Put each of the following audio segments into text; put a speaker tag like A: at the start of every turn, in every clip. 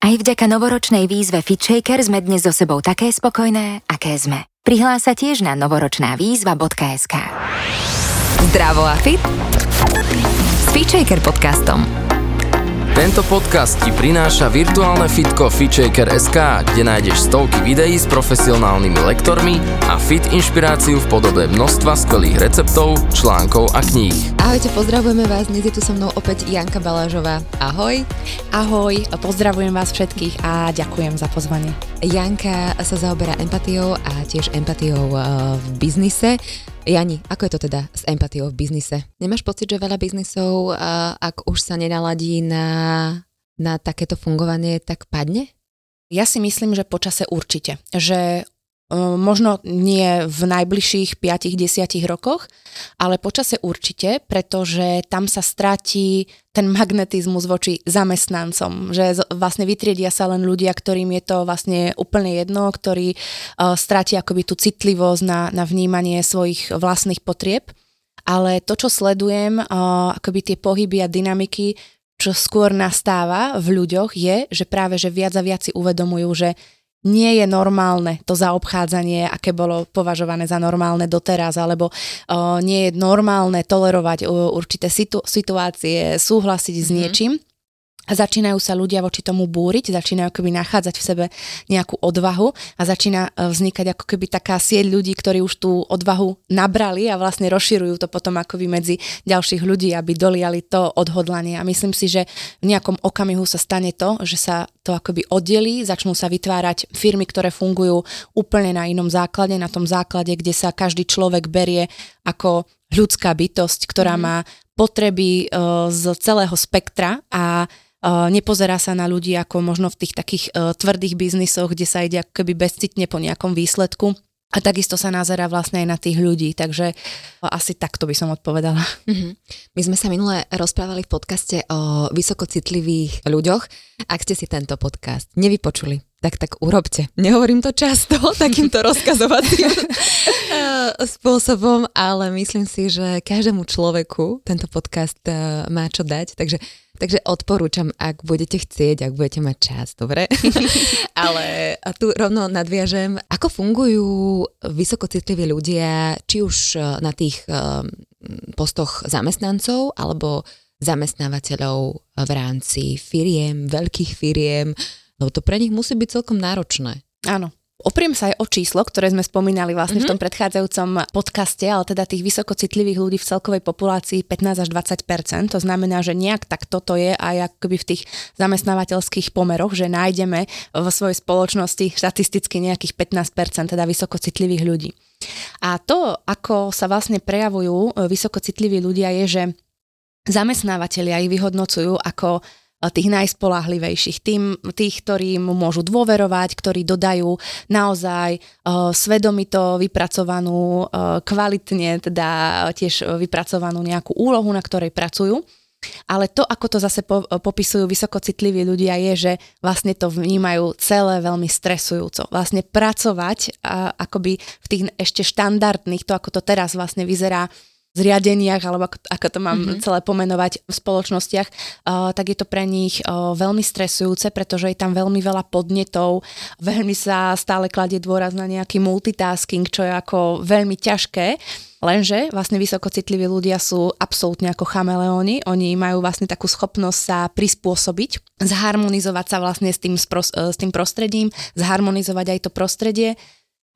A: Aj vďaka novoročnej výzve FitShaker sme dnes so sebou také spokojné, aké sme. Prihlás sa tiež na novoročná výzva.sk
B: Zdravo a fit s FitShaker podcastom.
C: Tento podcast ti prináša virtuálne fitko FitShaker.sk, kde nájdeš stovky videí s profesionálnymi lektormi a fit inšpiráciu v podobe množstva skvelých receptov, článkov a kníh.
D: Ahojte, pozdravujeme vás, dnes je tu so mnou opäť Janka Balážová. Ahoj.
E: Ahoj, pozdravujem vás všetkých a ďakujem za pozvanie.
D: Janka sa zaoberá empatiou a tiež empatiou eh, v biznise. Jani, ako je to teda s empatiou v biznise? Nemáš pocit, že veľa biznisov, ak už sa nenaladí na, na takéto fungovanie, tak padne?
E: Ja si myslím, že počase určite. Že možno nie v najbližších 5-10 rokoch, ale počase určite, pretože tam sa stratí ten magnetizmus voči zamestnancom, že vlastne vytriedia sa len ľudia, ktorým je to vlastne úplne jedno, ktorí uh, stratia akoby tú citlivosť na, na vnímanie svojich vlastných potrieb. Ale to, čo sledujem, uh, akoby tie pohyby a dynamiky, čo skôr nastáva v ľuďoch, je, že práve že viac a viac si uvedomujú, že nie je normálne to zaobchádzanie, aké bolo považované za normálne doteraz, alebo uh, nie je normálne tolerovať uh, určité situ- situácie, súhlasiť mm-hmm. s mhm. niečím a začínajú sa ľudia voči tomu búriť, začínajú akoby nachádzať v sebe nejakú odvahu a začína e, vznikať ako keby taká sieť ľudí, ktorí už tú odvahu nabrali a vlastne rozširujú to potom akoby medzi ďalších ľudí, aby doliali to odhodlanie. A myslím si, že v nejakom okamihu sa stane to, že sa to akoby oddelí, začnú sa vytvárať firmy, ktoré fungujú úplne na inom základe, na tom základe, kde sa každý človek berie ako ľudská bytosť, ktorá mm. má potreby uh, z celého spektra a nepozerá sa na ľudí ako možno v tých takých uh, tvrdých biznisoch, kde sa ide akoby bezcitne po nejakom výsledku. A takisto sa nazera vlastne aj na tých ľudí, takže asi takto by som odpovedala.
D: Mm-hmm. My sme sa minule rozprávali v podcaste o vysokocitlivých ľuďoch. Ak ste si tento podcast nevypočuli, tak tak urobte. Nehovorím to často takýmto rozkazovacím spôsobom, ale myslím si, že každému človeku tento podcast má čo dať, takže Takže odporúčam, ak budete chcieť, ak budete mať čas, dobre? Ale a tu rovno nadviažem, ako fungujú vysokocitliví ľudia, či už e, na tých postoch zamestnancov, alebo zamestnávateľov v rámci firiem, veľkých firiem, lebo to pre nich musí byť celkom náročné.
E: Áno, Opriem sa aj o číslo, ktoré sme spomínali vlastne mm-hmm. v tom mhm. predchádzajúcom podcaste, ale teda tých vysokocitlivých ľudí v celkovej populácii 15 až 20% To znamená, že nejak tak toto je aj akoby v tých zamestnávateľských pomeroch, že nájdeme vo svojej spoločnosti štatisticky nejakých 15% teda vysokocitlivých ľudí. A to, ako sa vlastne prejavujú vysokocitliví ľudia, je, že zamestnávateľia ich vyhodnocujú ako tých najspolahlivejších, tým, tých, ktorí mu môžu dôverovať, ktorí dodajú naozaj uh, svedomito vypracovanú, uh, kvalitne teda tiež vypracovanú nejakú úlohu, na ktorej pracujú. Ale to, ako to zase po, popisujú vysokocitliví ľudia, je, že vlastne to vnímajú celé veľmi stresujúco. Vlastne pracovať a, akoby v tých ešte štandardných, to ako to teraz vlastne vyzerá zriadeniach, alebo ako, ako to mám mm-hmm. celé pomenovať v spoločnostiach, uh, tak je to pre nich uh, veľmi stresujúce, pretože je tam veľmi veľa podnetov, veľmi sa stále kladie dôraz na nejaký multitasking, čo je ako veľmi ťažké. Lenže vlastne vysokocitliví ľudia sú absolútne ako chameleóni, oni majú vlastne takú schopnosť sa prispôsobiť, zharmonizovať sa vlastne s tým, s tým prostredím, zharmonizovať aj to prostredie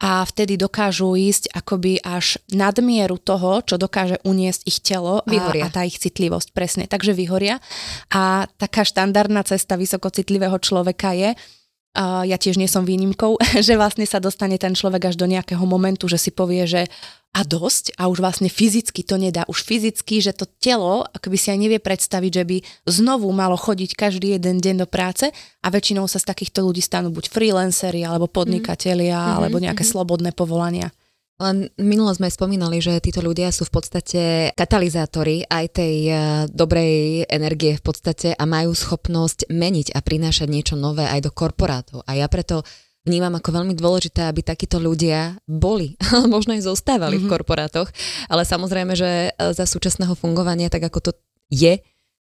E: a vtedy dokážu ísť akoby až nadmieru toho, čo dokáže uniesť ich telo a, a tá ich citlivosť, presne. Takže vyhoria. A taká štandardná cesta vysokocitlivého človeka je, uh, ja tiež nie som výnimkou, že vlastne sa dostane ten človek až do nejakého momentu, že si povie, že a dosť a už vlastne fyzicky to nedá. Už fyzicky, že to telo akoby si aj nevie predstaviť, že by znovu malo chodiť každý jeden deň do práce a väčšinou sa z takýchto ľudí stanú buď freelanceri alebo podnikatelia mm. alebo nejaké mm. slobodné povolania.
D: Len minulo sme spomínali, že títo ľudia sú v podstate katalizátori aj tej uh, dobrej energie v podstate a majú schopnosť meniť a prinášať niečo nové aj do korporátov. A ja preto vnímam ako veľmi dôležité, aby takíto ľudia boli, možno aj zostávali mm-hmm. v mhm. korporátoch, ale samozrejme, že e, za súčasného fungovania, tak ako to je,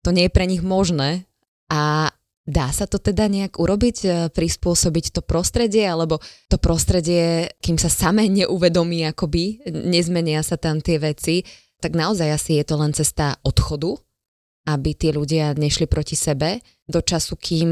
D: to nie je pre nich možné a Dá sa to teda nejak urobiť, e, prispôsobiť to prostredie, alebo to prostredie, kým sa samé neuvedomí, akoby nezmenia sa tam tie veci, tak naozaj asi je to len cesta odchodu, aby tí ľudia nešli proti sebe do času, kým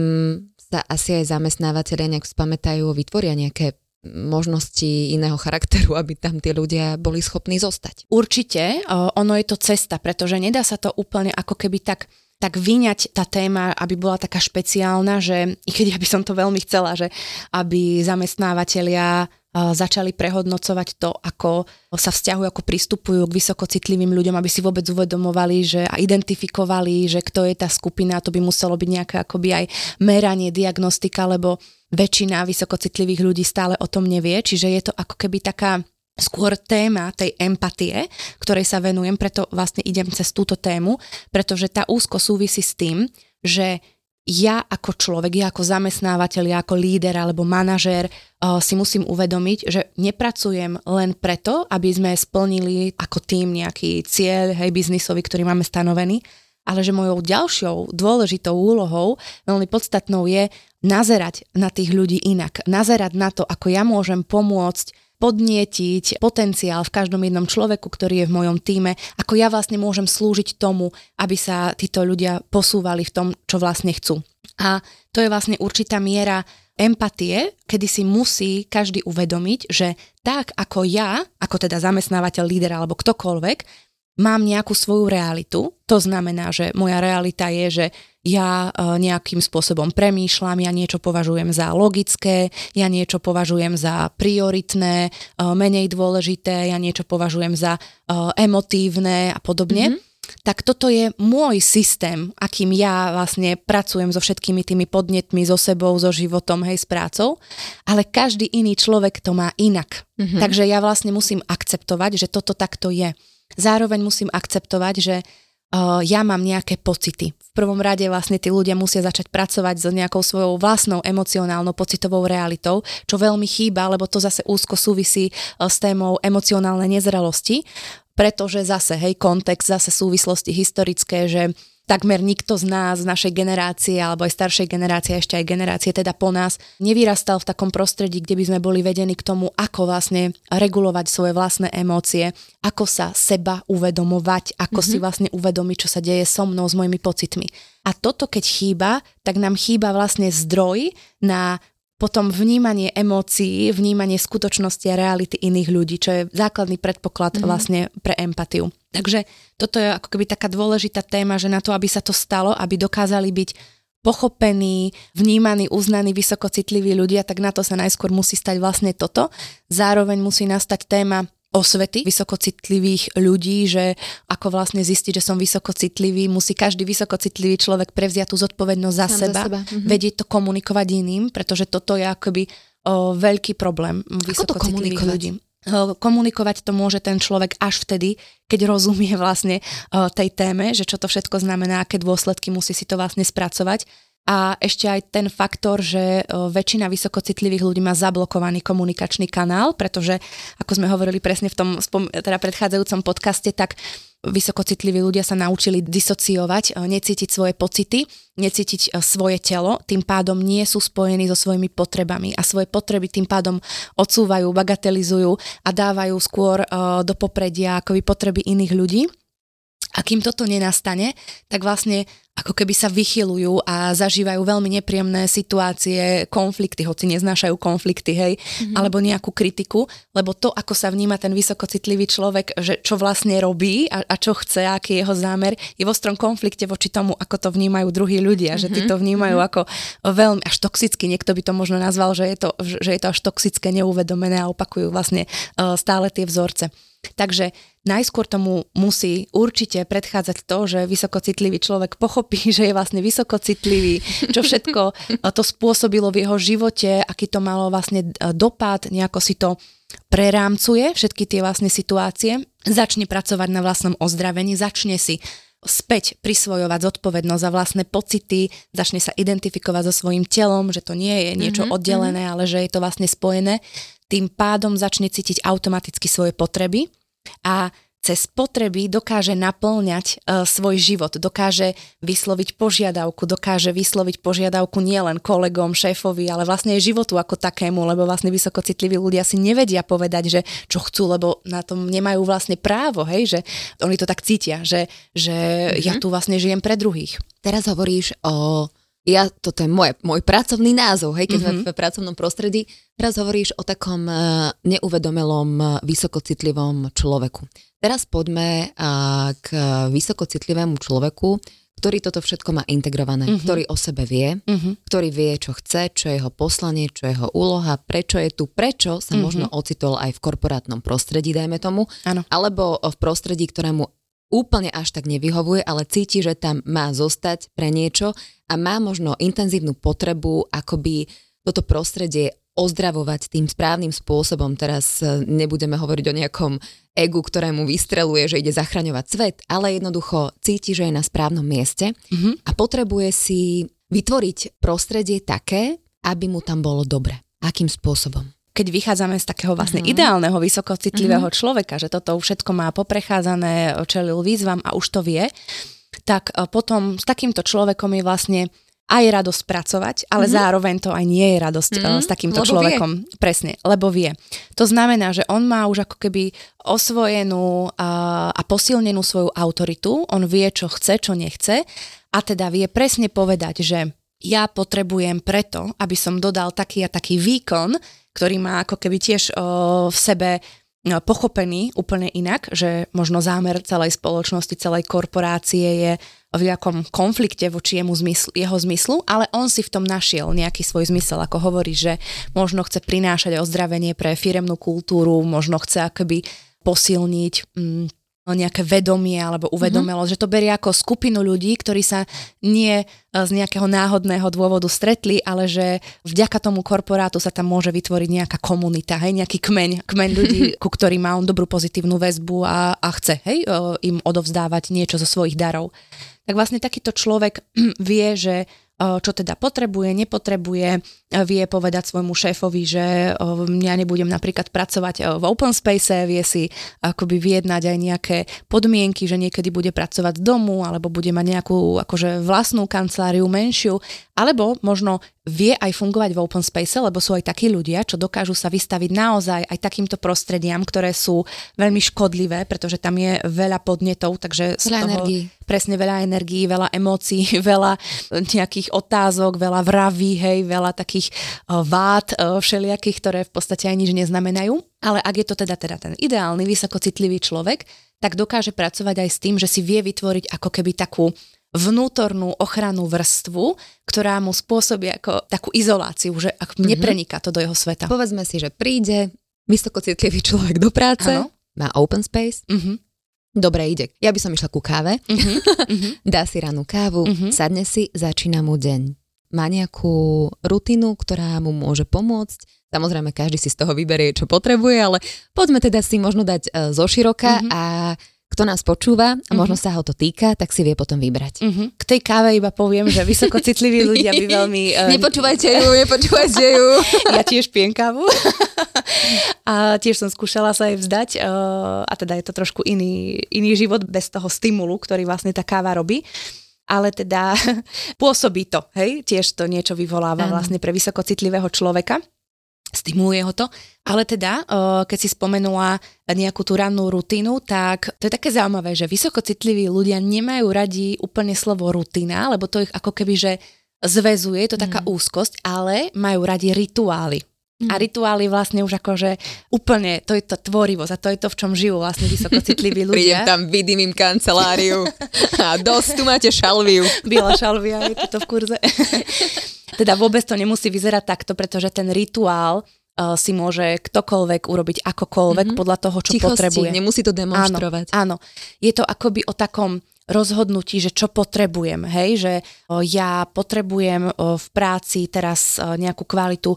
D: sa asi aj zamestnávateľia nejak spamätajú, vytvoria nejaké možnosti iného charakteru, aby tam tí ľudia boli schopní zostať.
E: Určite, ono je to cesta, pretože nedá sa to úplne ako keby tak tak vyňať tá téma, aby bola taká špeciálna, že i keď ja by som to veľmi chcela, že aby zamestnávateľia začali prehodnocovať to, ako sa vzťahujú, ako pristupujú k vysokocitlivým ľuďom, aby si vôbec uvedomovali že, a identifikovali, že kto je tá skupina, to by muselo byť nejaké akoby aj meranie, diagnostika, lebo väčšina vysokocitlivých ľudí stále o tom nevie, čiže je to ako keby taká skôr téma tej empatie, ktorej sa venujem, preto vlastne idem cez túto tému, pretože tá úzko súvisí s tým, že ja ako človek, ja ako zamestnávateľ, ja ako líder alebo manažér uh, si musím uvedomiť, že nepracujem len preto, aby sme splnili ako tým nejaký cieľ, hej, biznisový, ktorý máme stanovený, ale že mojou ďalšou dôležitou úlohou, veľmi podstatnou je nazerať na tých ľudí inak. Nazerať na to, ako ja môžem pomôcť podnietiť potenciál v každom jednom človeku, ktorý je v mojom týme, ako ja vlastne môžem slúžiť tomu, aby sa títo ľudia posúvali v tom, čo vlastne chcú. A to je vlastne určitá miera empatie, kedy si musí každý uvedomiť, že tak ako ja, ako teda zamestnávateľ, líder alebo ktokoľvek, mám nejakú svoju realitu. To znamená, že moja realita je, že ja e, nejakým spôsobom premýšľam, ja niečo považujem za logické, ja niečo považujem za prioritné, e, menej dôležité, ja niečo považujem za e, emotívne a podobne. Mm-hmm tak toto je môj systém, akým ja vlastne pracujem so všetkými tými podnetmi, so sebou, so životom, hej, s prácou, ale každý iný človek to má inak. Mm-hmm. Takže ja vlastne musím akceptovať, že toto takto je. Zároveň musím akceptovať, že uh, ja mám nejaké pocity. V prvom rade vlastne tí ľudia musia začať pracovať s nejakou svojou vlastnou emocionálnou pocitovou realitou, čo veľmi chýba, lebo to zase úzko súvisí uh, s témou emocionálnej nezrelosti, pretože zase, hej, kontext, zase súvislosti historické, že takmer nikto z nás, z našej generácie alebo aj staršej generácie, ešte aj generácie teda po nás, nevyrastal v takom prostredí, kde by sme boli vedení k tomu, ako vlastne regulovať svoje vlastné emócie, ako sa seba uvedomovať, ako mm-hmm. si vlastne uvedomiť, čo sa deje so mnou, s mojimi pocitmi. A toto keď chýba, tak nám chýba vlastne zdroj na potom vnímanie emócií, vnímanie skutočnosti a reality iných ľudí, čo je základný predpoklad mm-hmm. vlastne pre empatiu. Takže toto je ako keby taká dôležitá téma, že na to, aby sa to stalo, aby dokázali byť pochopení, vnímaní, uznaní, vysokocitliví ľudia, tak na to sa najskôr musí stať vlastne toto. Zároveň musí nastať téma osvety vysokocitlivých ľudí, že ako vlastne zistiť, že som vysokocitlivý, musí každý vysokocitlivý človek prevziať tú zodpovednosť za Sám seba, za seba. Mhm. vedieť to komunikovať iným, pretože toto je akoby o, veľký problém vysokocitlivých ľudí. Komunikovať to môže ten človek až vtedy, keď rozumie vlastne tej téme, že čo to všetko znamená, aké dôsledky musí si to vlastne spracovať a ešte aj ten faktor, že väčšina vysokocitlivých ľudí má zablokovaný komunikačný kanál, pretože ako sme hovorili presne v tom teda predchádzajúcom podcaste, tak vysokocitliví ľudia sa naučili disociovať, necítiť svoje pocity, necítiť svoje telo, tým pádom nie sú spojení so svojimi potrebami a svoje potreby tým pádom odsúvajú, bagatelizujú a dávajú skôr do popredia akoby potreby iných ľudí. A kým toto nenastane, tak vlastne ako keby sa vychylujú a zažívajú veľmi nepríjemné situácie, konflikty, hoci neznášajú konflikty, hej, mm-hmm. alebo nejakú kritiku, lebo to, ako sa vníma ten vysokocitlivý človek, že čo vlastne robí a, a čo chce, aký je jeho zámer, je v ostrom konflikte voči tomu, ako to vnímajú druhí ľudia, mm-hmm. že tí mhm. to vnímajú mm-hmm. ako veľmi až toxicky, niekto by to možno nazval, že je to, že je to až toxické, neuvedomené a opakujú vlastne uh, stále tie vzorce. Takže najskôr tomu musí určite predchádzať to, že vysokocitlivý človek pochopí, že je vlastne vysokocitlivý, čo všetko to spôsobilo v jeho živote, aký to malo vlastne dopad, nejako si to prerámcuje, všetky tie vlastne situácie, začne pracovať na vlastnom ozdravení, začne si späť prisvojovať zodpovednosť za vlastné pocity, začne sa identifikovať so svojím telom, že to nie je niečo mm-hmm, oddelené, ale že je to vlastne spojené. Tým pádom začne cítiť automaticky svoje potreby a cez potreby dokáže naplňať uh, svoj život, dokáže vysloviť požiadavku, dokáže vysloviť požiadavku nielen kolegom, šéfovi, ale vlastne aj životu ako takému, lebo vlastne vysokocitliví ľudia si nevedia povedať, že čo chcú, lebo na tom nemajú vlastne právo, hej, že oni to tak cítia, že, že mm-hmm. ja tu vlastne žijem pre druhých.
D: Teraz hovoríš o ja, toto je môj, môj pracovný názov, hej, keď mm-hmm. sme v pracovnom prostredí, teraz hovoríš o takom uh, neuvedomelom, uh, vysokocitlivom človeku. Teraz poďme uh, k vysokocitlivému človeku, ktorý toto všetko má integrované, mm-hmm. ktorý o sebe vie, mm-hmm. ktorý vie, čo chce, čo je jeho poslanie, čo je jeho úloha, prečo je tu, prečo sa mm-hmm. možno ocitol aj v korporátnom prostredí, dajme tomu,
E: ano.
D: alebo v prostredí, ktorému úplne až tak nevyhovuje, ale cíti, že tam má zostať pre niečo a má možno intenzívnu potrebu akoby toto prostredie ozdravovať tým správnym spôsobom. Teraz e, nebudeme hovoriť o nejakom egu, ktorému vystreluje, že ide zachraňovať svet, ale jednoducho cíti, že je na správnom mieste mm-hmm. a potrebuje si vytvoriť prostredie také, aby mu tam bolo dobre. Akým spôsobom?
E: Keď vychádzame z takého vlastne mm-hmm. ideálneho, vysokocitlivého mm-hmm. človeka, že toto všetko má poprechádzané, čelil výzvam a už to vie, tak e, potom s takýmto človekom je vlastne aj radosť pracovať, ale mm-hmm. zároveň to aj nie je radosť mm-hmm. s takýmto lebo človekom. Vie. Presne, lebo vie. To znamená, že on má už ako keby osvojenú a, a posilnenú svoju autoritu, on vie, čo chce, čo nechce a teda vie presne povedať, že ja potrebujem preto, aby som dodal taký a taký výkon, ktorý má ako keby tiež o, v sebe pochopený úplne inak, že možno zámer celej spoločnosti, celej korporácie je v nejakom konflikte voči jemu zmyslu, jeho zmyslu, ale on si v tom našiel nejaký svoj zmysel, ako hovorí, že možno chce prinášať ozdravenie pre firemnú kultúru, možno chce akoby posilniť mm, nejaké vedomie alebo uvedomelosť, mm-hmm. že to berie ako skupinu ľudí, ktorí sa nie e, z nejakého náhodného dôvodu stretli, ale že vďaka tomu korporátu sa tam môže vytvoriť nejaká komunita, hej, nejaký kmeň, kmeň ľudí, ku ktorým má on dobrú pozitívnu väzbu a, a chce hej, e, im odovzdávať niečo zo svojich darov. Tak vlastne takýto človek vie, že čo teda potrebuje, nepotrebuje, vie povedať svojmu šéfovi, že ja nebudem napríklad pracovať v open space, vie si akoby vyjednať aj nejaké podmienky, že niekedy bude pracovať z domu, alebo bude mať nejakú akože vlastnú kanceláriu menšiu, alebo možno vie aj fungovať v open space, lebo sú aj takí ľudia, čo dokážu sa vystaviť naozaj aj takýmto prostrediam, ktoré sú veľmi škodlivé, pretože tam je veľa podnetov, takže
D: z veľa toho energii.
E: Presne veľa energií, veľa emócií, veľa nejakých otázok, veľa vraví, hej, veľa takých uh, vád uh, všelijakých, ktoré v podstate aj nič neznamenajú. Ale ak je to teda, teda ten ideálny, vysokocitlivý človek, tak dokáže pracovať aj s tým, že si vie vytvoriť ako keby takú vnútornú ochrannú vrstvu, ktorá mu spôsobí ako takú izoláciu, že ak mm-hmm. nepreniká to do jeho sveta.
D: Povedzme si, že príde vysokocitlivý človek do práce, ano. má open space, mm-hmm. Dobre ide. Ja by som išla ku káve, mm-hmm. dá si ranú kávu, mm-hmm. sadne si, začína mu deň. Má nejakú rutinu, ktorá mu môže pomôcť. Samozrejme, každý si z toho vyberie, čo potrebuje, ale poďme teda si možno dať uh, zo široka mm-hmm. a kto nás počúva a možno mm-hmm. sa ho to týka, tak si vie potom vybrať.
E: Mm-hmm. K tej káve iba poviem, že vysokocitliví ľudia by veľmi...
D: Uh, nepočúvajte ju, nepočúvajte ju.
E: ja tiež pijem kávu. a tiež som skúšala sa jej vzdať uh, a teda je to trošku iný, iný život bez toho stimulu, ktorý vlastne tá káva robí ale teda pôsobí to, hej, tiež to niečo vyvoláva vlastne pre vysokocitlivého človeka stimuluje ho to. Ale teda, keď si spomenula nejakú tú rannú rutinu, tak to je také zaujímavé, že vysokocitliví ľudia nemajú radi úplne slovo rutina, lebo to ich ako keby, že zväzuje, je to taká mm. úzkosť, ale majú radi rituály. Mm. A rituály vlastne už akože úplne, to je to tvorivosť a to je to, v čom žijú vlastne vysokocitliví ľudia.
D: Prídem tam, vidím im kanceláriu a dosť tu máte šalviu.
E: Biela šalvia, je to v kurze. teda vôbec to nemusí vyzerať takto, pretože ten rituál uh, si môže ktokoľvek urobiť akokoľvek mm-hmm. podľa toho, čo
D: Tichosti,
E: potrebuje.
D: nemusí to demonstrovať.
E: Áno, áno. Je to akoby o takom rozhodnutí, že čo potrebujem, hej, že ja potrebujem v práci teraz nejakú kvalitu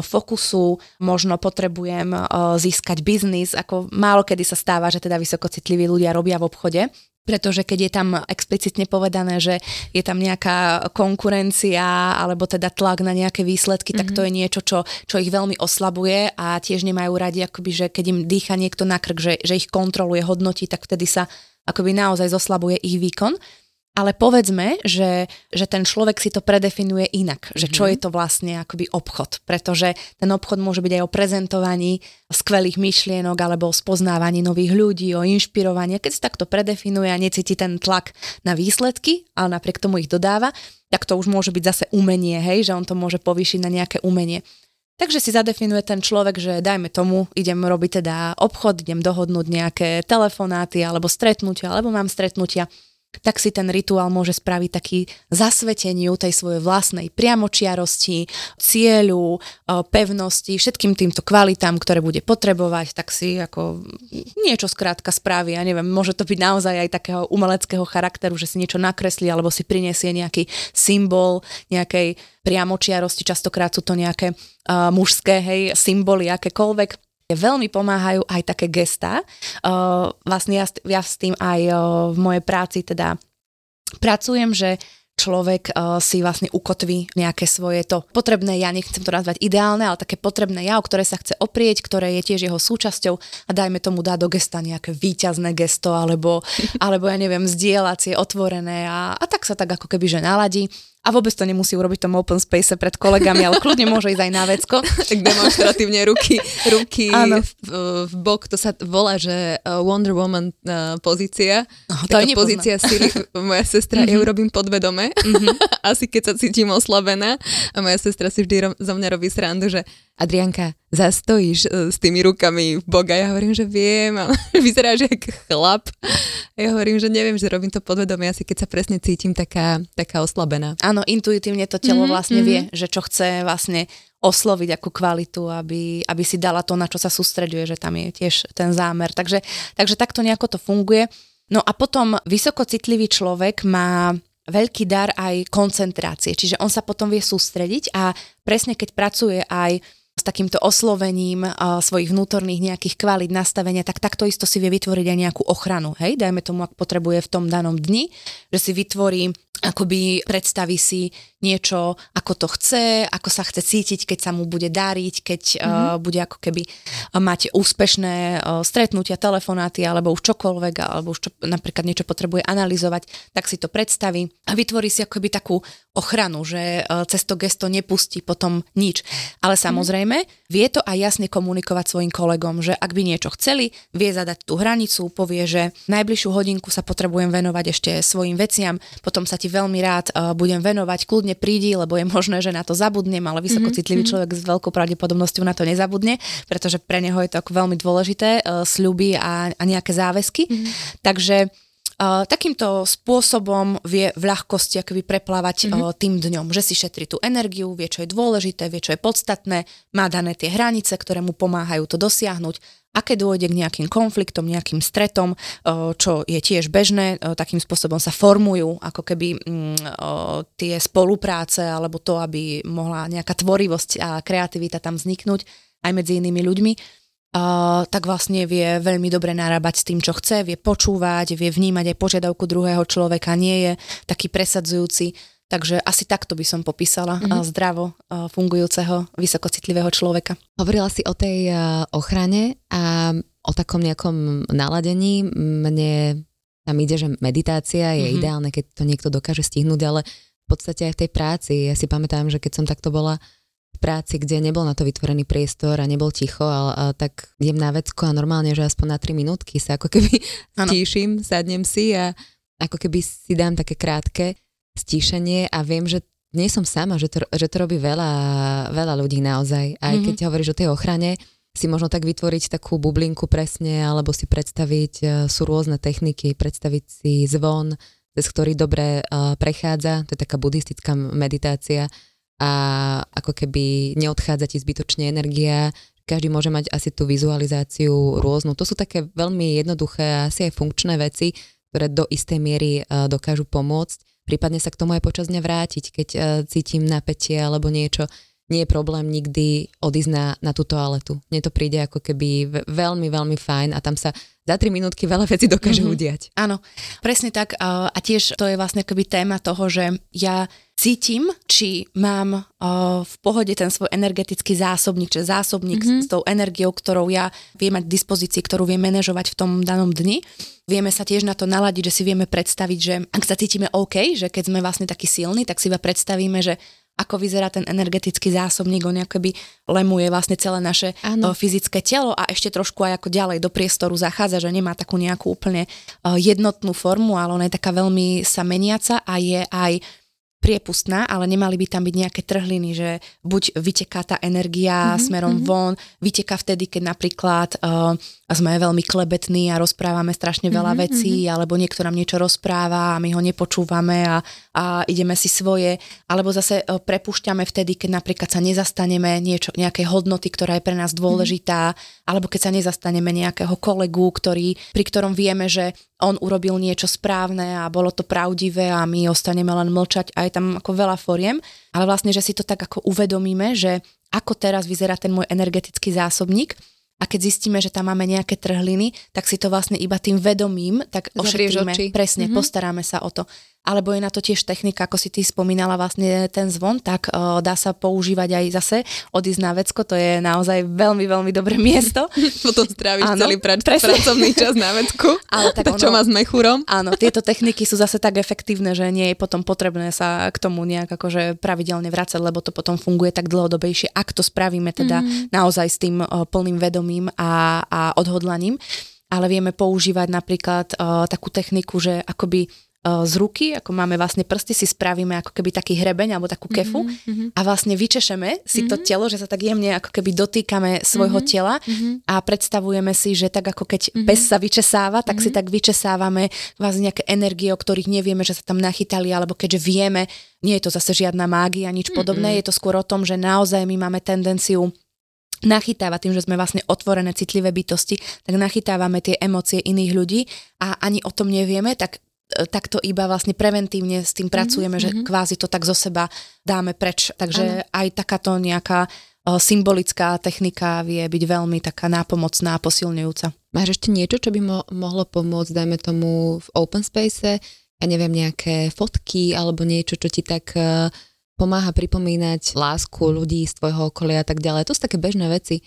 E: fokusu, možno potrebujem získať biznis, ako málo kedy sa stáva, že teda vysokocitliví ľudia robia v obchode, pretože keď je tam explicitne povedané, že je tam nejaká konkurencia alebo teda tlak na nejaké výsledky, mm-hmm. tak to je niečo, čo, čo ich veľmi oslabuje a tiež nemajú radi, akoby, že keď im dýcha niekto na krk, že, že ich kontroluje, hodnotí, tak vtedy sa akoby naozaj zoslabuje ich výkon ale povedzme, že, že ten človek si to predefinuje inak, že čo mhm. je to vlastne akoby obchod, pretože ten obchod môže byť aj o prezentovaní skvelých myšlienok alebo o spoznávaní nových ľudí, o inšpirovaní. Keď si takto predefinuje a necíti ten tlak na výsledky, ale napriek tomu ich dodáva, tak to už môže byť zase umenie, hej, že on to môže povýšiť na nejaké umenie. Takže si zadefinuje ten človek, že dajme tomu, idem robiť teda obchod, idem dohodnúť nejaké telefonáty alebo stretnutia, alebo mám stretnutia tak si ten rituál môže spraviť taký zasveteniu tej svojej vlastnej priamočiarosti, cieľu, pevnosti, všetkým týmto kvalitám, ktoré bude potrebovať, tak si ako niečo skrátka spraví. Ja neviem, môže to byť naozaj aj takého umeleckého charakteru, že si niečo nakreslí alebo si prinesie nejaký symbol nejakej priamočiarosti. Častokrát sú to nejaké uh, mužské hej, symboly, akékoľvek Veľmi pomáhajú aj také gestá. Uh, vlastne ja, ja s tým aj uh, v mojej práci teda pracujem, že človek uh, si vlastne ukotví nejaké svoje to potrebné ja, nechcem to nazvať ideálne, ale také potrebné ja, o ktoré sa chce oprieť, ktoré je tiež jeho súčasťou a dajme tomu dá do gesta nejaké výťazné gesto alebo, alebo ja neviem, zdieľacie, otvorené a, a tak sa tak ako keby že naladí a vôbec to nemusí urobiť v tom open space pred kolegami, ale kľudne môže ísť aj na vecko.
D: tak demonstratívne ruky, ruky v, v bok, to sa volá, že uh, Wonder Woman uh, pozícia. Oh, to Taká pozícia Siri, moja sestra, mm-hmm. ja urobím podvedome, mm-hmm. asi keď sa cítim oslabená a moja sestra si vždy ro- zo mňa robí srandu, že Adrianka, zastojíš uh, s tými rukami v bok a ja hovorím, že viem a vyzeráš jak chlap. A ja hovorím, že neviem, že robím to podvedome, asi keď sa presne cítim taká, taká oslabená.
E: Áno, intuitívne to telo mm-hmm, vlastne mm-hmm. vie, že čo chce vlastne osloviť akú kvalitu, aby, aby si dala to, na čo sa sústreďuje, že tam je tiež ten zámer. Takže, takže takto nejako to funguje. No a potom vysokocitlivý človek má veľký dar aj koncentrácie, čiže on sa potom vie sústrediť a presne keď pracuje aj s takýmto oslovením svojich vnútorných nejakých kvalít nastavenia, tak takto isto si vie vytvoriť aj nejakú ochranu. Hej, dajme tomu, ak potrebuje v tom danom dni, že si vytvorí akoby predstaví si niečo, ako to chce, ako sa chce cítiť, keď sa mu bude dariť, keď mm-hmm. uh, bude ako keby mať úspešné uh, stretnutia, telefonáty alebo už čokoľvek, alebo už čo, napríklad niečo potrebuje analyzovať, tak si to predstaví a vytvorí si akoby takú ochranu, že uh, cez to gesto nepustí potom nič. Ale mhm. samozrejme, mm-hmm. vie to aj jasne komunikovať svojim kolegom, že ak by niečo chceli, vie zadať tú hranicu, povie, že najbližšiu hodinku sa potrebujem venovať ešte svojim veciam, potom sa ti ti veľmi rád uh, budem venovať, kľudne prídi, lebo je možné, že na to zabudnem, ale vysokocitlivý mm-hmm. človek s veľkou pravdepodobnosťou na to nezabudne, pretože pre neho je to veľmi dôležité, uh, sľuby a, a nejaké záväzky. Mm-hmm. Takže Uh, takýmto spôsobom vie v ľahkosti akoby preplávať mm-hmm. uh, tým dňom, že si šetrí tú energiu, vie, čo je dôležité, vie, čo je podstatné, má dané tie hranice, ktoré mu pomáhajú to dosiahnuť a keď dôjde k nejakým konfliktom, nejakým stretom, uh, čo je tiež bežné, uh, takým spôsobom sa formujú ako keby um, tie spolupráce alebo to, aby mohla nejaká tvorivosť a kreativita tam vzniknúť aj medzi inými ľuďmi tak vlastne vie veľmi dobre narábať s tým, čo chce, vie počúvať, vie vnímať aj požiadavku druhého človeka, nie je taký presadzujúci. Takže asi takto by som popísala mm-hmm. zdravo uh, fungujúceho, vysokocitlivého človeka.
D: Hovorila si o tej uh, ochrane a o takom nejakom naladení. Mne tam ide, že meditácia je mm-hmm. ideálne, keď to niekto dokáže stihnúť, ale v podstate aj v tej práci. Ja si pamätám, že keď som takto bola práci, kde nebol na to vytvorený priestor a nebol ticho, ale a, tak idem na vecko a normálne, že aspoň na 3 minútky sa ako keby stíšim, sadnem si a ako keby si dám také krátke stíšenie a viem, že nie som sama, že to, že to robí veľa, veľa ľudí naozaj. Aj mm-hmm. keď hovoríš o tej ochrane, si možno tak vytvoriť takú bublinku presne, alebo si predstaviť, e, sú rôzne techniky, predstaviť si zvon, cez ktorý dobre uh, prechádza, to je taká buddhistická meditácia, a ako keby neodchádza ti zbytočne energia, každý môže mať asi tú vizualizáciu rôznu. To sú také veľmi jednoduché a asi aj funkčné veci, ktoré do istej miery e, dokážu pomôcť. Prípadne sa k tomu aj počas dňa vrátiť, keď e, cítim napätie alebo niečo. nie je problém nikdy odísť na, na tú toaletu. Mne to príde ako keby veľmi, veľmi fajn a tam sa za 3 minútky veľa vecí dokáže mm-hmm. udiať.
E: Áno, presne tak a tiež to je vlastne akoby téma toho, že ja cítim, či mám v pohode ten svoj energetický zásobník, čiže zásobník mm-hmm. s tou energiou, ktorou ja viem mať k dispozícii, ktorú viem manažovať v tom danom dni. Vieme sa tiež na to naladiť, že si vieme predstaviť, že ak sa cítime OK, že keď sme vlastne takí silní, tak si iba predstavíme, že ako vyzerá ten energetický zásobník, on akoby lemuje vlastne celé naše ano. fyzické telo a ešte trošku aj ako ďalej do priestoru zachádza, že nemá takú nejakú úplne jednotnú formu, ale ona je taká veľmi sa meniaca a je aj priepustná, ale nemali by tam byť nejaké trhliny, že buď vyteká tá energia mm-hmm, smerom mm-hmm. von, vyteká vtedy, keď napríklad uh, sme veľmi klebetní a rozprávame strašne veľa mm-hmm, vecí, mm-hmm. alebo niekto nám niečo rozpráva a my ho nepočúvame a, a ideme si svoje, alebo zase uh, prepušťame vtedy, keď napríklad sa nezastaneme niečo, nejaké hodnoty, ktorá je pre nás dôležitá, mm-hmm. alebo keď sa nezastaneme nejakého kolegu, ktorý, pri ktorom vieme, že on urobil niečo správne a bolo to pravdivé a my ostaneme len mlčať a je tam ako veľa foriem, ale vlastne, že si to tak ako uvedomíme, že ako teraz vyzerá ten môj energetický zásobník a keď zistíme, že tam máme nejaké trhliny, tak si to vlastne iba tým vedomím, tak ošetríme, presne, mm-hmm. postaráme sa o to alebo je na to tiež technika, ako si ty spomínala vlastne ten zvon, tak uh, dá sa používať aj zase odísť na vecko, to je naozaj veľmi, veľmi dobré miesto.
D: Potom stráviš áno, celý prač, pracovný čas na vecku. Ale tak to, ono, čo má s mechúrom.
E: Áno, tieto techniky sú zase tak efektívne, že nie je potom potrebné sa k tomu nejak akože pravidelne vrácať, lebo to potom funguje tak dlhodobejšie, ak to spravíme teda mm. naozaj s tým uh, plným vedomím a, a odhodlaním ale vieme používať napríklad uh, takú techniku, že akoby z ruky, ako máme vlastne prsty, si spravíme ako keby taký hrebeň alebo takú kefu mm-hmm. a vlastne vyčešeme si mm-hmm. to mhm. telo, že sa tak jemne ako keby dotýkame svojho mm-hmm. tela mm-hmm. a predstavujeme si, že tak ako keď mm-hmm. pes sa vyčesáva, tak mm-hmm. si tak vyčesávame vlastne nejaké energie, o ktorých nevieme, že sa tam nachytali, alebo keďže vieme, nie je to zase žiadna mágia, nič mm-hmm. podobné, je to skôr o tom, že naozaj my máme tendenciu nachytáva tým, že sme vlastne otvorené, citlivé bytosti, tak nachytávame tie emócie iných ľudí a ani o tom nevieme, tak takto iba vlastne preventívne s tým pracujeme, mm-hmm. že mhm. kvázi to tak zo seba dáme preč. Takže ano. aj takáto nejaká symbolická technika vie byť veľmi taká nápomocná a posilňujúca.
D: Máš ešte niečo, čo by mo- mohlo pomôcť, dajme tomu v open space, ja neviem, nejaké fotky alebo niečo, čo ti tak uh, pomáha pripomínať lásku ľudí z tvojho okolia a tak ďalej. To sú také bežné veci.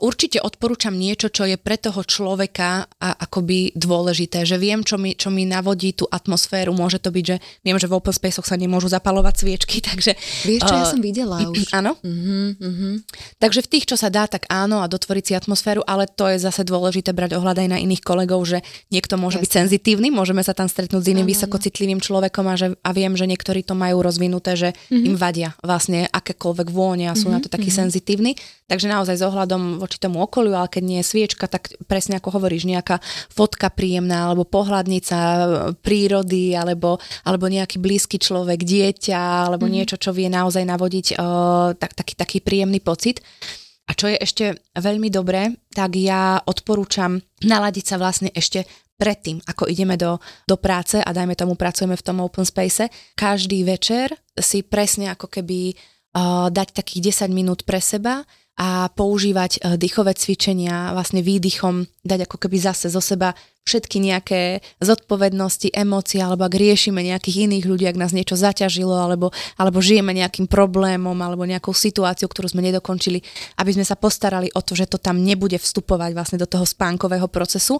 E: Určite odporúčam niečo, čo je pre toho človeka a akoby dôležité, že viem, čo mi, čo mi navodí tú atmosféru. Môže to byť, že viem, že v open space sa nemôžu zapalovať sviečky, takže...
D: Vieš, čo uh, ja som videla už.
E: Áno?
D: Uh-huh, uh-huh.
E: Takže v tých, čo sa dá, tak áno a dotvoriť si atmosféru, ale to je zase dôležité brať ohľad aj na iných kolegov, že niekto môže Jasne. byť senzitívny, môžeme sa tam stretnúť s iným ano, vysokocitlivým človekom a, že, a viem, že niektorí to majú rozvinuté, že uh-huh. im vadia vlastne akékoľvek vône a sú uh-huh, na to takí uh-huh. senzitívni. Takže naozaj z ohľadom voči tomu okoliu, ale keď nie je sviečka, tak presne ako hovoríš, nejaká fotka príjemná, alebo pohľadnica prírody, alebo, alebo nejaký blízky človek, dieťa, alebo mm. niečo, čo vie naozaj navodiť uh, tak, taký, taký príjemný pocit. A čo je ešte veľmi dobré, tak ja odporúčam naladiť sa vlastne ešte predtým, ako ideme do, do práce a dajme tomu pracujeme v tom open space, každý večer si presne ako keby uh, dať takých 10 minút pre seba a používať eh, dýchové cvičenia, vlastne výdychom dať ako keby zase zo seba všetky nejaké zodpovednosti, emócie, alebo ak riešime nejakých iných ľudí, ak nás niečo zaťažilo, alebo, alebo žijeme nejakým problémom, alebo nejakou situáciou, ktorú sme nedokončili, aby sme sa postarali o to, že to tam nebude vstupovať vlastne do toho spánkového procesu.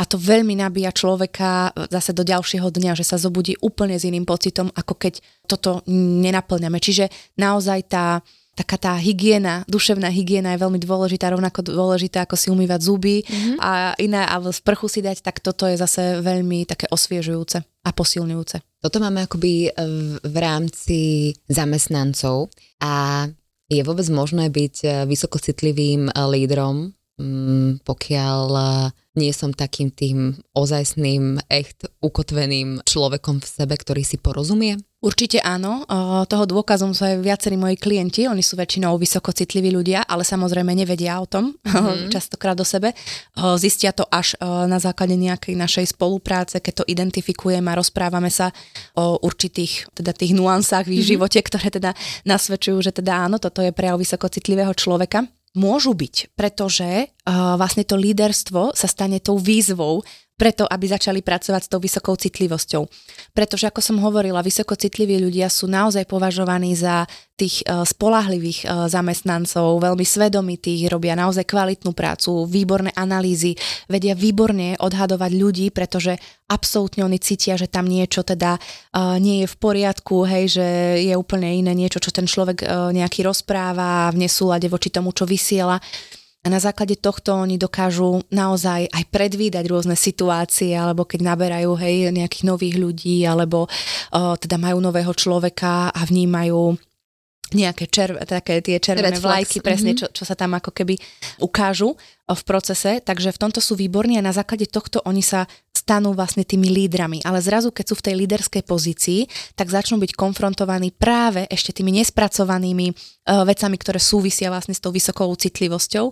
E: A to veľmi nabíja človeka eh, zase do ďalšieho dňa, že sa zobudí úplne s iným pocitom, ako keď toto nenaplňame. Čiže naozaj tá, taká tá hygiena, duševná hygiena je veľmi dôležitá, rovnako dôležitá ako si umývať zuby mm-hmm. a iné, alebo sprchu si dať, tak toto je zase veľmi také osviežujúce a posilňujúce.
D: Toto máme akoby v, v rámci zamestnancov a je vôbec možné byť e, vysokocitlivým e, lídrom, mm, pokiaľ e, nie som takým tým ozajstným, echt ukotveným človekom v sebe, ktorý si porozumie?
E: Určite áno, o, toho dôkazom sú aj viacerí moji klienti, oni sú väčšinou vysoko citliví ľudia, ale samozrejme nevedia o tom, mm. častokrát do sebe. O, zistia to až o, na základe nejakej našej spolupráce, keď to identifikujeme a rozprávame sa o určitých teda tých nuansách v ich mm. živote, ktoré teda nasvedčujú, že teda áno, toto je prejav vysoko citlivého človeka môžu byť, pretože uh, vlastne to líderstvo sa stane tou výzvou preto, aby začali pracovať s tou vysokou citlivosťou. Pretože, ako som hovorila, vysoko citliví ľudia sú naozaj považovaní za tých uh, spolahlivých uh, zamestnancov, veľmi svedomitých, robia naozaj kvalitnú prácu, výborné analýzy, vedia výborne odhadovať ľudí, pretože absolútne oni cítia, že tam niečo teda uh, nie je v poriadku, hej, že je úplne iné niečo, čo ten človek nejaký rozpráva v nesúlade voči tomu, čo vysiela. A na základe tohto oni dokážu naozaj aj predvídať rôzne situácie, alebo keď naberajú hej, nejakých nových ľudí, alebo uh, teda majú nového človeka a vnímajú nejaké červ, také tie červené Red vlajky, flags. presne, mm-hmm. čo, čo sa tam ako keby ukážu v procese, takže v tomto sú výborní a na základe tohto oni sa stanú vlastne tými lídrami. Ale zrazu, keď sú v tej líderskej pozícii, tak začnú byť konfrontovaní práve ešte tými nespracovanými uh, vecami, ktoré súvisia vlastne s tou vysokou citlivosťou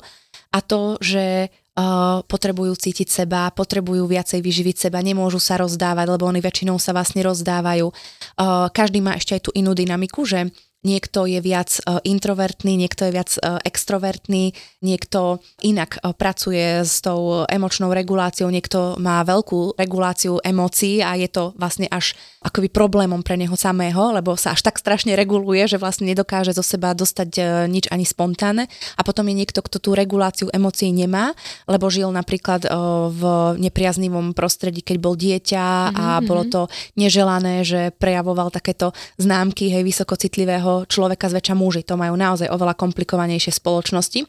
E: a to, že uh, potrebujú cítiť seba, potrebujú viacej vyživiť seba, nemôžu sa rozdávať, lebo oni väčšinou sa vlastne rozdávajú. Uh, každý má ešte aj tú inú dynamiku, že niekto je viac e, introvertný, niekto je viac e, extrovertný, niekto inak e, pracuje s tou emočnou reguláciou, niekto má veľkú reguláciu emócií a je to vlastne až akoby problémom pre neho samého, lebo sa až tak strašne reguluje, že vlastne nedokáže zo seba dostať nič ani spontánne. A potom je niekto, kto tú reguláciu emócií nemá, lebo žil napríklad v nepriaznivom prostredí, keď bol dieťa a mm-hmm. bolo to neželané, že prejavoval takéto známky hej, vysokocitlivého toho človeka zväčša muži. To majú naozaj oveľa komplikovanejšie spoločnosti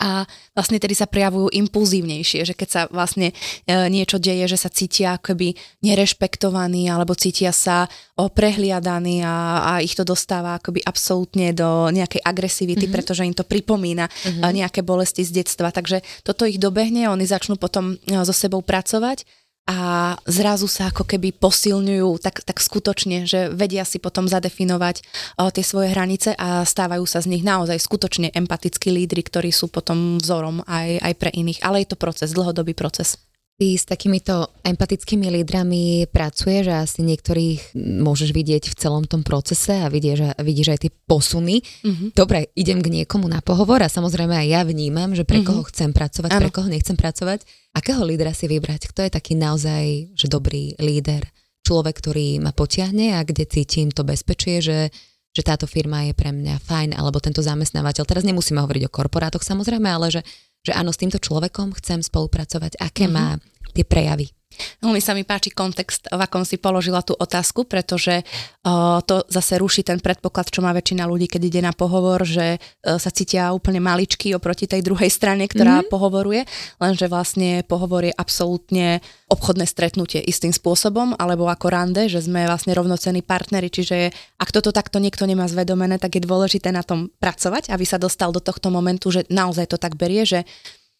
E: a vlastne tedy sa prejavujú impulzívnejšie, že keď sa vlastne e, niečo deje, že sa cítia akoby nerešpektovaní alebo cítia sa prehliadaní a, a ich to dostáva akoby absolútne do nejakej agresivity, mm-hmm. pretože im to pripomína mm-hmm. nejaké bolesti z detstva. Takže toto ich dobehne, oni začnú potom e, so sebou pracovať a zrazu sa ako keby posilňujú tak, tak skutočne, že vedia si potom zadefinovať o, tie svoje hranice a stávajú sa z nich naozaj skutočne empatickí lídry, ktorí sú potom vzorom aj, aj pre iných. Ale je to proces, dlhodobý proces.
D: Ty s takýmito empatickými lídrami pracuješ a asi niektorých môžeš vidieť v celom tom procese a vidíš, vidíš aj tie posuny. Mm-hmm. Dobre, idem k niekomu na pohovor a samozrejme aj ja vnímam, že pre mm-hmm. koho chcem pracovať, ano. pre koho nechcem pracovať. Akého lídra si vybrať? Kto je taký naozaj že dobrý líder? Človek, ktorý ma potiahne a kde cítim to bezpečie, že že táto firma je pre mňa fajn, alebo tento zamestnávateľ. Teraz nemusíme hovoriť o korporátoch samozrejme, ale že že áno, s týmto človekom chcem spolupracovať, aké mm-hmm. má tie prejavy.
E: Veľmi sa mi páči kontext, v akom si položila tú otázku, pretože uh, to zase ruší ten predpoklad, čo má väčšina ľudí, keď ide na pohovor, že uh, sa cítia úplne maličky oproti tej druhej strane, ktorá mm-hmm. pohovoruje, lenže vlastne pohovor je absolútne obchodné stretnutie istým spôsobom, alebo ako rande, že sme vlastne rovnocení partneri, čiže ak toto takto niekto nemá zvedomené, tak je dôležité na tom pracovať, aby sa dostal do tohto momentu, že naozaj to tak berie, že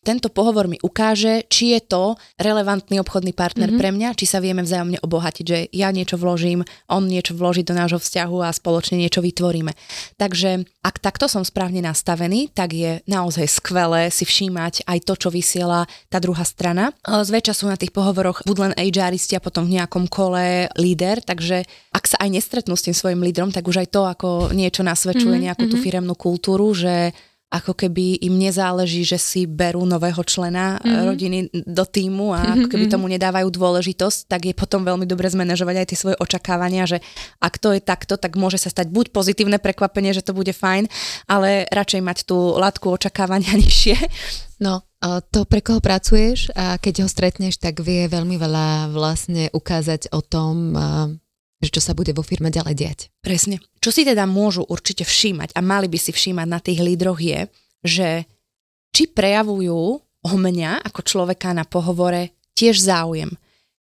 E: tento pohovor mi ukáže, či je to relevantný obchodný partner mm-hmm. pre mňa, či sa vieme vzájomne obohatiť, že ja niečo vložím, on niečo vloží do nášho vzťahu a spoločne niečo vytvoríme. Takže ak takto som správne nastavený, tak je naozaj skvelé si všímať aj to, čo vysiela tá druhá strana. Zväčša sú na tých pohovoroch buď len HRisti a potom v nejakom kole líder, takže ak sa aj nestretnú s tým svojim lídrom, tak už aj to ako niečo nasvedčuje mm-hmm. nejakú tú mhm. firemnú kultúru, že ako keby im nezáleží, že si berú nového člena mm-hmm. rodiny do týmu a mm-hmm. ako keby mhm. tomu nedávajú dôležitosť, tak je potom veľmi dobre zmanéžovať aj tie svoje očakávania, že ak to je takto, tak môže sa stať buď pozitívne prekvapenie, že to bude fajn, ale radšej mať tú látku očakávania nižšie.
D: No, to, pre koho pracuješ a keď ho stretneš, tak vie veľmi veľa vlastne ukázať o tom, že čo sa bude vo firme ďalej diať.
E: Presne. Čo si teda môžu určite všímať a mali by si všímať na tých lídroch je, že či prejavujú o mňa ako človeka na pohovore tiež záujem.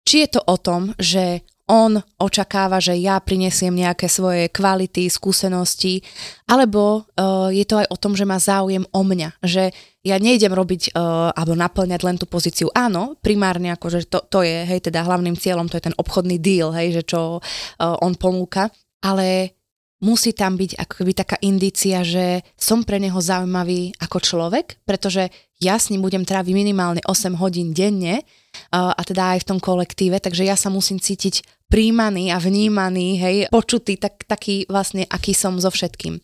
E: Či je to o tom, že on očakáva, že ja prinesiem nejaké svoje kvality, skúsenosti, alebo uh, je to aj o tom, že má záujem o mňa, že ja nejdem robiť uh, alebo naplňať len tú pozíciu. Áno, primárne akože to, to je, hej, teda hlavným cieľom, to je ten obchodný deal, hej, že čo uh, on ponúka, ale musí tam byť ako keby taká indícia, že som pre neho zaujímavý ako človek, pretože ja s ním budem tráviť minimálne 8 hodín denne a teda aj v tom kolektíve, takže ja sa musím cítiť príjmaný a vnímaný, hej, počutý, tak, taký vlastne, aký som so všetkým.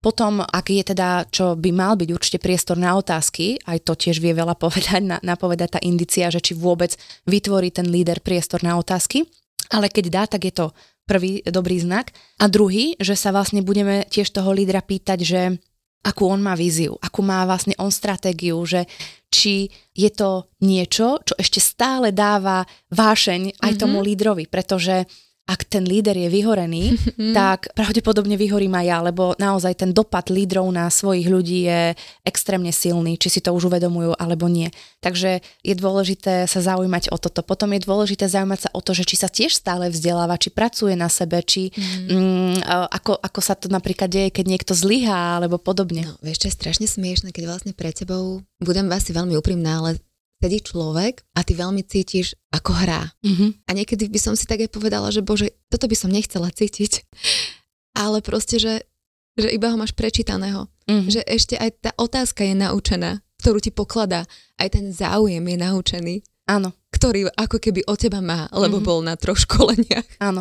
E: Potom, ak je teda, čo by mal byť určite priestor na otázky, aj to tiež vie veľa povedať, na, napovedať tá indicia, že či vôbec vytvorí ten líder priestor na otázky, ale keď dá, tak je to prvý dobrý znak. A druhý, že sa vlastne budeme tiež toho lídra pýtať, že akú on má víziu, akú má vlastne on stratégiu, že či je to niečo, čo ešte stále dáva vášeň aj tomu mm-hmm. lídrovi, pretože ak ten líder je vyhorený, tak pravdepodobne vyhorím aj ja, lebo naozaj ten dopad lídrov na svojich ľudí je extrémne silný, či si to už uvedomujú alebo nie. Takže je dôležité sa zaujímať o toto. Potom je dôležité zaujímať sa o to, že či sa tiež stále vzdeláva, či pracuje na sebe, či mm. Mm, ako, ako sa to napríklad deje, keď niekto zlyhá alebo podobne.
D: No, vieš, čo je strašne smiešne, keď vlastne pred tebou, budem asi veľmi úprimná, ale sedí človek a ty veľmi cítiš, ako hrá. Mm-hmm. A niekedy by som si tak aj povedala, že bože, toto by som nechcela cítiť. Ale proste, že, že iba ho máš prečítaného. Mm-hmm. Že ešte aj tá otázka je naučená, ktorú ti pokladá. Aj ten záujem je naučený.
E: Áno.
D: Ktorý ako keby o teba má, lebo mm-hmm. bol na troch školeniach.
E: Áno.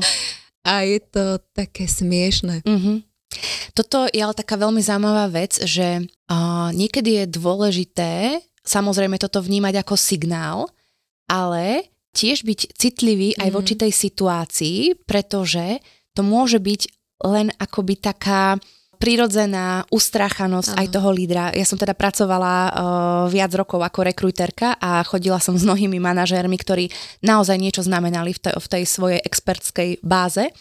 D: A je to také smiešne.
E: Mm-hmm. Toto je ale taká veľmi zaujímavá vec, že uh, niekedy je dôležité samozrejme toto vnímať ako signál, ale tiež byť citlivý aj voči mhm. tej situácii, pretože to môže byť len akoby taká prirodzená ustráchanosť ano. aj toho lídra. Ja som teda pracovala uh, viac rokov ako rekruterka a chodila som s mnohými manažérmi, ktorí naozaj niečo znamenali v tej, v tej svojej expertskej báze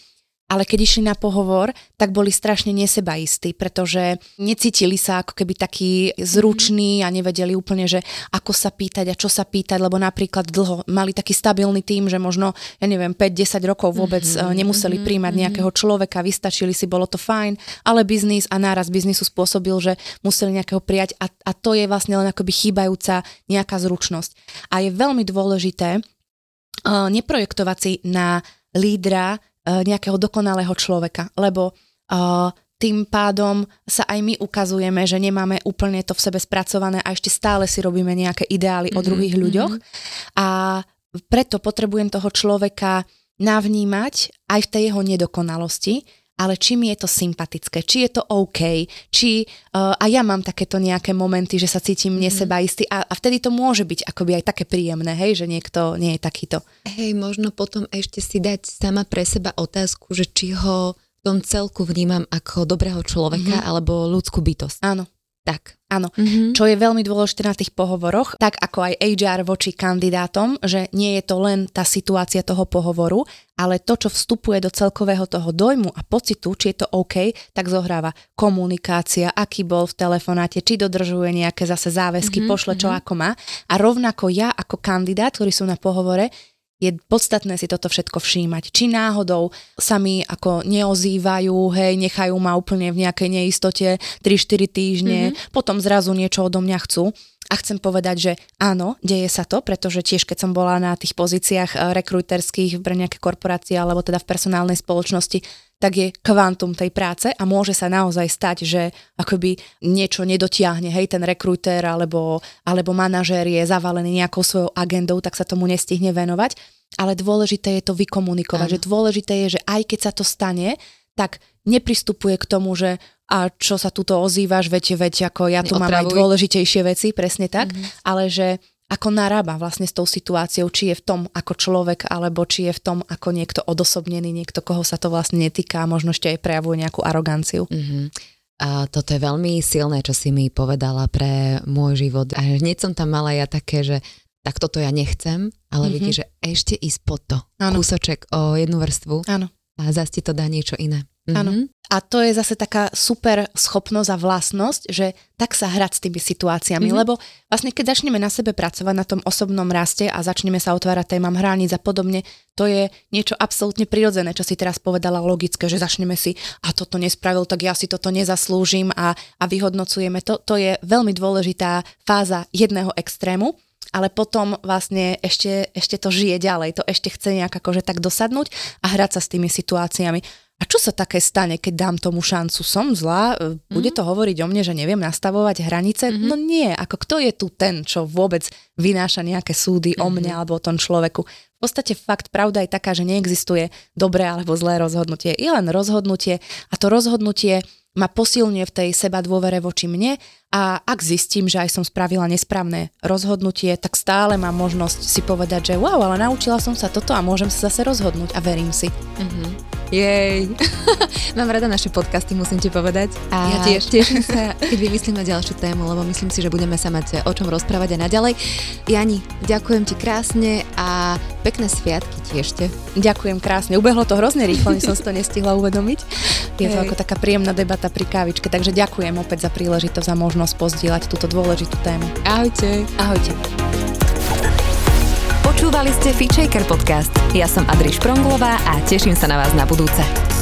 E: ale keď išli na pohovor, tak boli strašne nesebaistí, pretože necítili sa ako keby takí zruční a nevedeli úplne, že ako sa pýtať a čo sa pýtať, lebo napríklad dlho mali taký stabilný tým, že možno, ja neviem, 5-10 rokov vôbec mm-hmm, nemuseli mm-hmm, príjmať mhm. nejakého človeka, vystačili si, bolo to fajn, ale biznis a náraz biznisu spôsobil, že museli nejakého prijať a, a to je vlastne len akoby chýbajúca nejaká zručnosť. A je veľmi dôležité uh, neprojektovať si na lídra nejakého dokonalého človeka, lebo uh, tým pádom sa aj my ukazujeme, že nemáme úplne to v sebe spracované a ešte stále si robíme nejaké ideály mm-hmm, o druhých mm-hmm. ľuďoch. A preto potrebujem toho človeka navnímať aj v tej jeho nedokonalosti ale či mi je to sympatické, či je to OK, či uh, a ja mám takéto nejaké momenty, že sa cítim mm. nesebaistý a, a vtedy to môže byť akoby aj také príjemné, hej, že niekto nie je takýto.
D: Hej, možno potom ešte si dať sama pre seba otázku, že či ho v tom celku vnímam ako dobrého človeka mm-hmm. alebo ľudskú bytosť.
E: Áno.
D: Tak.
E: Áno, mm-hmm. čo je veľmi dôležité na tých pohovoroch, tak ako aj HR voči kandidátom, že nie je to len tá situácia toho pohovoru, ale to, čo vstupuje do celkového toho dojmu a pocitu, či je to OK, tak zohráva komunikácia, aký bol v telefonáte, či dodržuje nejaké zase záväzky, mm-hmm, pošle čo mm-hmm. ako má. A rovnako ja ako kandidát, ktorý som na pohovore, je podstatné si toto všetko všímať. Či náhodou sa mi ako neozývajú, hej, nechajú ma úplne v nejakej neistote 3-4 týždne, mm-hmm. potom zrazu niečo odo mňa chcú. A chcem povedať, že áno, deje sa to, pretože tiež keď som bola na tých pozíciách eh, rekruterských pre nejaké korporácie alebo teda v personálnej spoločnosti, tak je kvantum tej práce a môže sa naozaj stať, že akoby niečo nedotiahne, hej, ten rekruter alebo, alebo manažér je zavalený nejakou svojou agendou, tak sa tomu nestihne venovať. Ale dôležité je to vykomunikovať, Áno. že dôležité je, že aj keď sa to stane, tak nepristupuje k tomu, že a čo sa tuto ozývaš, veď, veď ako ja tu mám aj dôležitejšie veci, presne tak, mm-hmm. ale že ako narába vlastne s tou situáciou, či je v tom ako človek, alebo či je v tom ako niekto odosobnený, niekto, koho sa to vlastne netýka a možno ešte aj prejavuje nejakú aroganciu.
D: Mm-hmm. A toto je veľmi silné, čo si mi povedala pre môj život. A hneď som tam mala ja také, že tak toto ja nechcem, ale mm-hmm. vidíš, že ešte ísť po to. Ano. Kúsoček o jednu vrstvu.
E: Áno.
D: A zase ti to dá niečo iné.
E: Áno.
D: Mhm.
E: A to je zase taká super schopnosť a vlastnosť, že tak sa hrať s tými situáciami,
D: Mhm.
E: mm-hmm. lebo vlastne keď začneme na sebe pracovať na tom osobnom raste a začneme sa otvárať témam hraníc a podobne, to je niečo absolútne prirodzené, čo si teraz povedala logické, že začneme si a toto nespravil, tak ja si toto nezaslúžim a, a vyhodnocujeme to. To je veľmi dôležitá fáza jedného extrému, ale potom vlastne ešte, ešte to žije ďalej, to ešte chce nejak akože tak dosadnúť a hrať sa s tými situáciami. A čo sa také stane, keď dám tomu šancu? Som zlá? E, Bude to hovoriť o mne, že neviem nastavovať hranice? No nie, ako kto je tu ten, čo vôbec vynáša nejaké súdy o mne alebo o tom človeku? V podstate fakt, pravda je taká, že neexistuje dobré alebo zlé rozhodnutie. Je len rozhodnutie a to rozhodnutie ma posilňuje v tej seba dôvere voči mne a ak zistím, že aj som spravila nesprávne rozhodnutie, tak stále mám možnosť si povedať, že wow, ale naučila som sa toto a môžem sa zase rozhodnúť a verím si.
D: Jej. Mám rada naše podcasty, musím ti povedať. A
E: Ja tiež.
D: teším sa, keď vymyslíme ďalšiu tému, lebo myslím si, že budeme sa mať o čom rozprávať aj naďalej. Jani, ďakujem ti krásne a pekné sviatky ti ešte.
E: Ďakujem krásne. Ubehlo to hrozne rýchlo, než som si to nestihla uvedomiť. Je to
D: Hej.
E: ako taká príjemná debata pri kávičke, takže ďakujem opäť za príležitosť a možnosť pozdieľať túto dôležitú tému.
D: Ahojte.
E: Ahojte.
B: Počúvali ste Feature podcast. Ja som Adri Špronglová a teším sa na vás na budúce.